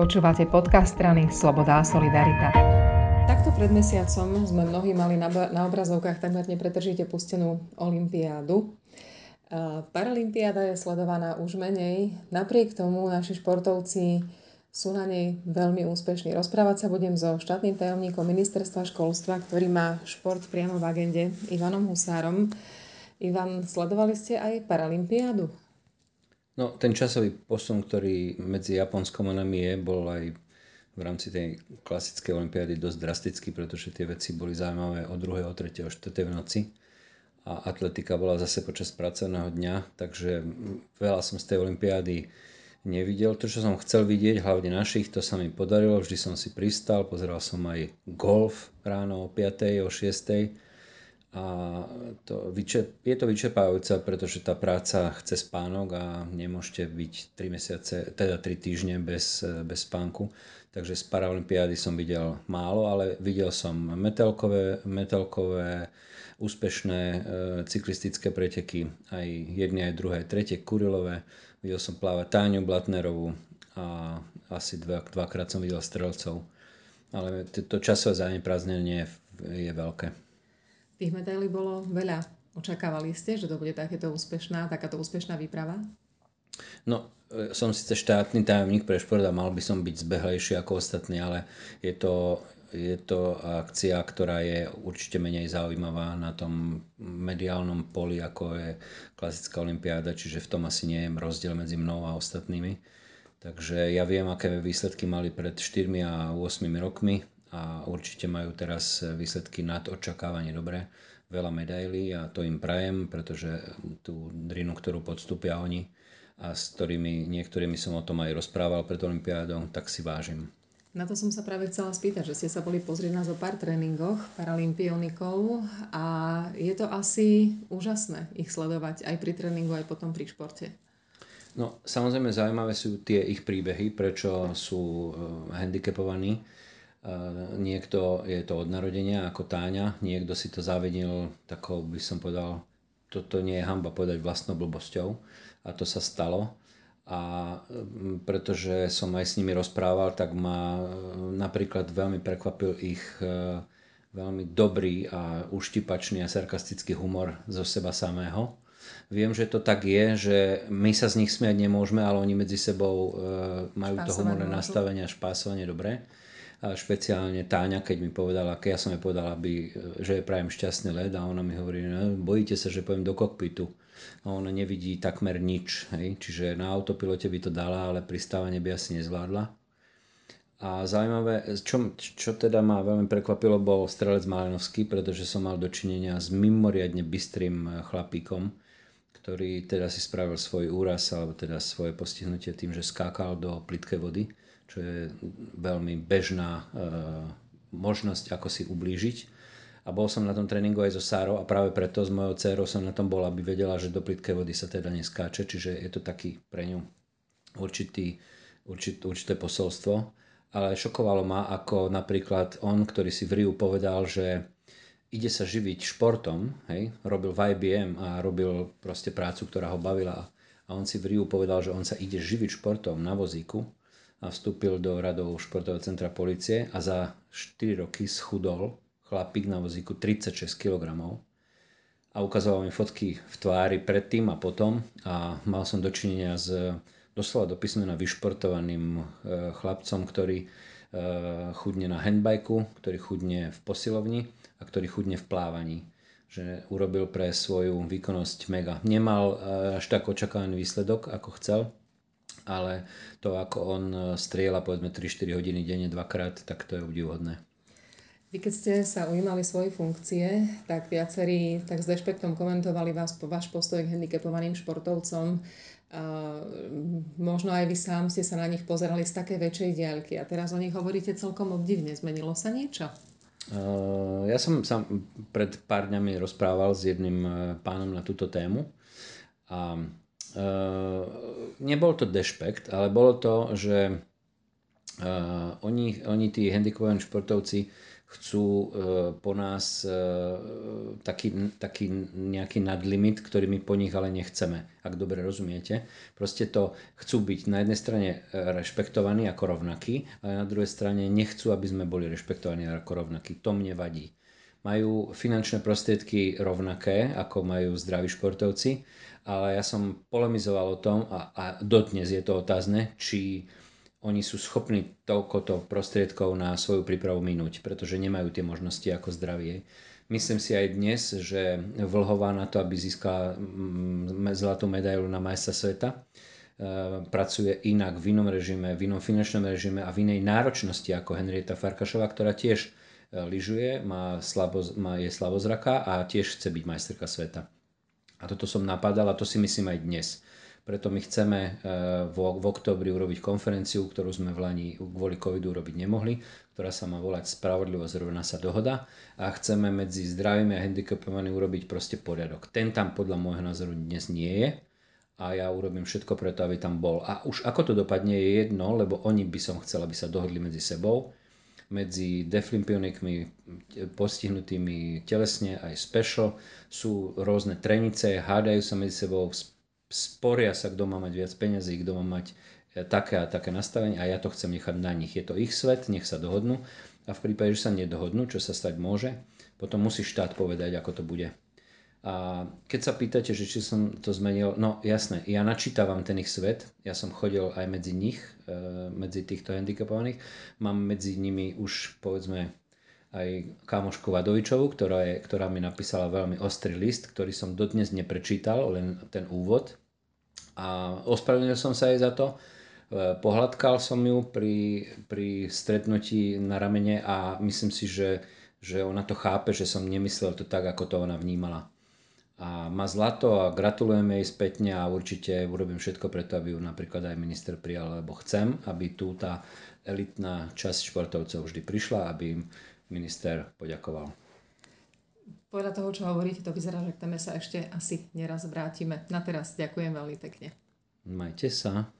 Počúvate podcast strany Sloboda a Solidarita. Takto pred mesiacom sme mnohí mali na, na obrazovkách takmer nepretržite pustenú Olympiádu. Paralympiáda je sledovaná už menej, napriek tomu naši športovci sú na nej veľmi úspešní. Rozprávať sa budem so štátnym tajomníkom ministerstva školstva, ktorý má šport priamo v agende, Ivanom Husárom. Ivan, sledovali ste aj Paralympiádu? No, ten časový posun, ktorý medzi Japonskom a nami je, bol aj v rámci tej klasickej olympiády dosť drastický, pretože tie veci boli zaujímavé o 2., o 3., o 4. v noci a atletika bola zase počas pracovného dňa, takže veľa som z tej olympiády nevidel. To, čo som chcel vidieť, hlavne našich, to sa mi podarilo, vždy som si pristal, pozeral som aj golf ráno o 5. o 6 a to, je to vyčerpávajúce, pretože tá práca chce spánok a nemôžete byť 3 mesiace, teda 3 týždne bez, bez spánku. Takže z Paralympiády som videl málo, ale videl som metelkové, metelkové úspešné e, cyklistické preteky, aj jedné, aj druhé, tretie Kurilové. Videl som plávať Táňu Blatnerovú a asi dva, dvakrát som videl strelcov. Ale to časové zaneprázdnenie je, je veľké. Tých medailí bolo veľa. Očakávali ste, že to bude takéto úspešná, takáto úspešná výprava? No, e, som síce štátny tajomník pre šport a mal by som byť zbehlejší ako ostatní, ale je to, je to akcia, ktorá je určite menej zaujímavá na tom mediálnom poli, ako je klasická olimpiáda, čiže v tom asi nie je rozdiel medzi mnou a ostatnými. Takže ja viem, aké výsledky mali pred 4 a 8 rokmi a určite majú teraz výsledky nad očakávanie dobré. Veľa medailí a to im prajem, pretože tú drinu, ktorú podstúpia oni a s ktorými niektorými som o tom aj rozprával pred Olympiádou, tak si vážim. Na to som sa práve chcela spýtať, že ste sa boli pozrieť na zo pár tréningoch paralympionikov a je to asi úžasné ich sledovať aj pri tréningu, aj potom pri športe. No, samozrejme zaujímavé sú tie ich príbehy, prečo sú uh, handicapovaní niekto je to od narodenia ako Táňa, niekto si to zavedil takou by som povedal, toto nie je hamba povedať vlastnou blbosťou. A to sa stalo. A pretože som aj s nimi rozprával, tak ma e, napríklad veľmi prekvapil ich e, veľmi dobrý a uštipačný a sarkastický humor zo seba samého. Viem, že to tak je, že my sa z nich smiať nemôžeme, ale oni medzi sebou majú Špásovanie to humorné nastavenie a špásovanie dobré špeciálne Táňa, keď mi povedala, keď ja som jej povedal, aby, že je prajem šťastný let a ona mi hovorí, no, bojíte sa, že poviem do kokpitu. A ona nevidí takmer nič, hej? čiže na autopilote by to dala, ale pristávanie by asi nezvládla. A zaujímavé, čo, čo teda ma veľmi prekvapilo, bol strelec Malenovský, pretože som mal dočinenia s mimoriadne bystrým chlapíkom, ktorý teda si spravil svoj úraz alebo teda svoje postihnutie tým, že skákal do plitkej vody čo je veľmi bežná e, možnosť, ako si ublížiť. A bol som na tom tréningu aj so Sárou a práve preto s mojou dcerou som na tom bol, aby vedela, že do plitkej vody sa teda neskáče, čiže je to taký pre ňu určitý, určit, určité posolstvo. Ale šokovalo ma, ako napríklad on, ktorý si v Riu povedal, že ide sa živiť športom, hej, robil v IBM a robil proste prácu, ktorá ho bavila a on si v Riu povedal, že on sa ide živiť športom na vozíku a vstúpil do radov športového centra policie a za 4 roky schudol chlapík na vozíku 36 kg a ukazoval mi fotky v tvári predtým a potom a mal som dočinenia s doslova do písmena vyšportovaným e, chlapcom, ktorý e, chudne na handbajku, ktorý chudne v posilovni a ktorý chudne v plávaní že urobil pre svoju výkonnosť mega. Nemal e, až tak očakávaný výsledok, ako chcel, ale to, ako on e, strieľa povedzme 3-4 hodiny denne dvakrát, tak to je obdivuhodné. Vy keď ste sa ujímali svojej funkcie, tak viacerí tak s dešpektom komentovali vás, váš postoj k handicapovaným športovcom. Možno aj vy sám ste sa na nich pozerali z takej väčšej diaľky a teraz o nich hovoríte celkom obdivne. Zmenilo sa niečo? Uh, ja som sa pred pár dňami rozprával s jedným pánom na túto tému a nebol to dešpekt, ale bolo to, že uh, oni, oni tí handicapovaní športovci chcú e, po nás taký, taký nejaký nadlimit, ktorý my po nich ale nechceme, ak dobre rozumiete. Proste to chcú byť na jednej strane rešpektovaní ako rovnakí, ale na druhej strane nechcú, aby sme boli rešpektovaní ako rovnakí. To mne vadí. Majú finančné prostriedky rovnaké, ako majú zdraví športovci, ale ja som polemizoval o tom a, a dodnes je to otázne, či oni sú schopní toľkoto prostriedkov na svoju prípravu minúť, pretože nemajú tie možnosti ako zdravie. Myslím si aj dnes, že Vlhová na to, aby získala mm, zlatú medailu na majstra sveta, e, pracuje inak v inom režime, v inom finančnom režime a v inej náročnosti ako Henrieta Farkašová, ktorá tiež lyžuje, má slabo, má, je slabozraká a tiež chce byť majsterka sveta. A toto som napadal a to si myslím aj dnes preto my chceme v, v oktobri urobiť konferenciu, ktorú sme v Lani kvôli covidu urobiť nemohli, ktorá sa má volať Spravodlivosť rovná sa dohoda a chceme medzi zdravými a handicapovanými urobiť proste poriadok. Ten tam podľa môjho názoru dnes nie je a ja urobím všetko preto, aby tam bol. A už ako to dopadne je jedno, lebo oni by som chcel, aby sa dohodli medzi sebou, medzi deflimpionikmi, postihnutými telesne aj special, sú rôzne trenice, hádajú sa medzi sebou, sporia sa, kto má mať viac peňazí, kto má mať e, také a také nastavenie a ja to chcem nechať na nich. Je to ich svet, nech sa dohodnú a v prípade, že sa nedohodnú, čo sa stať môže, potom musí štát povedať, ako to bude. A keď sa pýtate, že či som to zmenil, no jasné, ja načítavam ten ich svet, ja som chodil aj medzi nich, e, medzi týchto handicapovaných, mám medzi nimi už povedzme aj kamošku Vadovičovu, ktorá, je, ktorá mi napísala veľmi ostrý list, ktorý som dodnes neprečítal, len ten úvod. A ospravedlnil som sa aj za to. E, pohľadkal som ju pri, pri stretnutí na ramene a myslím si, že, že ona to chápe, že som nemyslel to tak, ako to ona vnímala. A má zlato a gratulujeme jej spätne a určite urobím všetko preto, aby ju napríklad aj minister prijal, lebo chcem, aby tu tá elitná časť športovcov vždy prišla, aby im minister poďakoval. Podľa toho, čo hovoríte, to vyzerá, že k téme sa ešte asi neraz vrátime. Na teraz ďakujem veľmi pekne. Majte sa.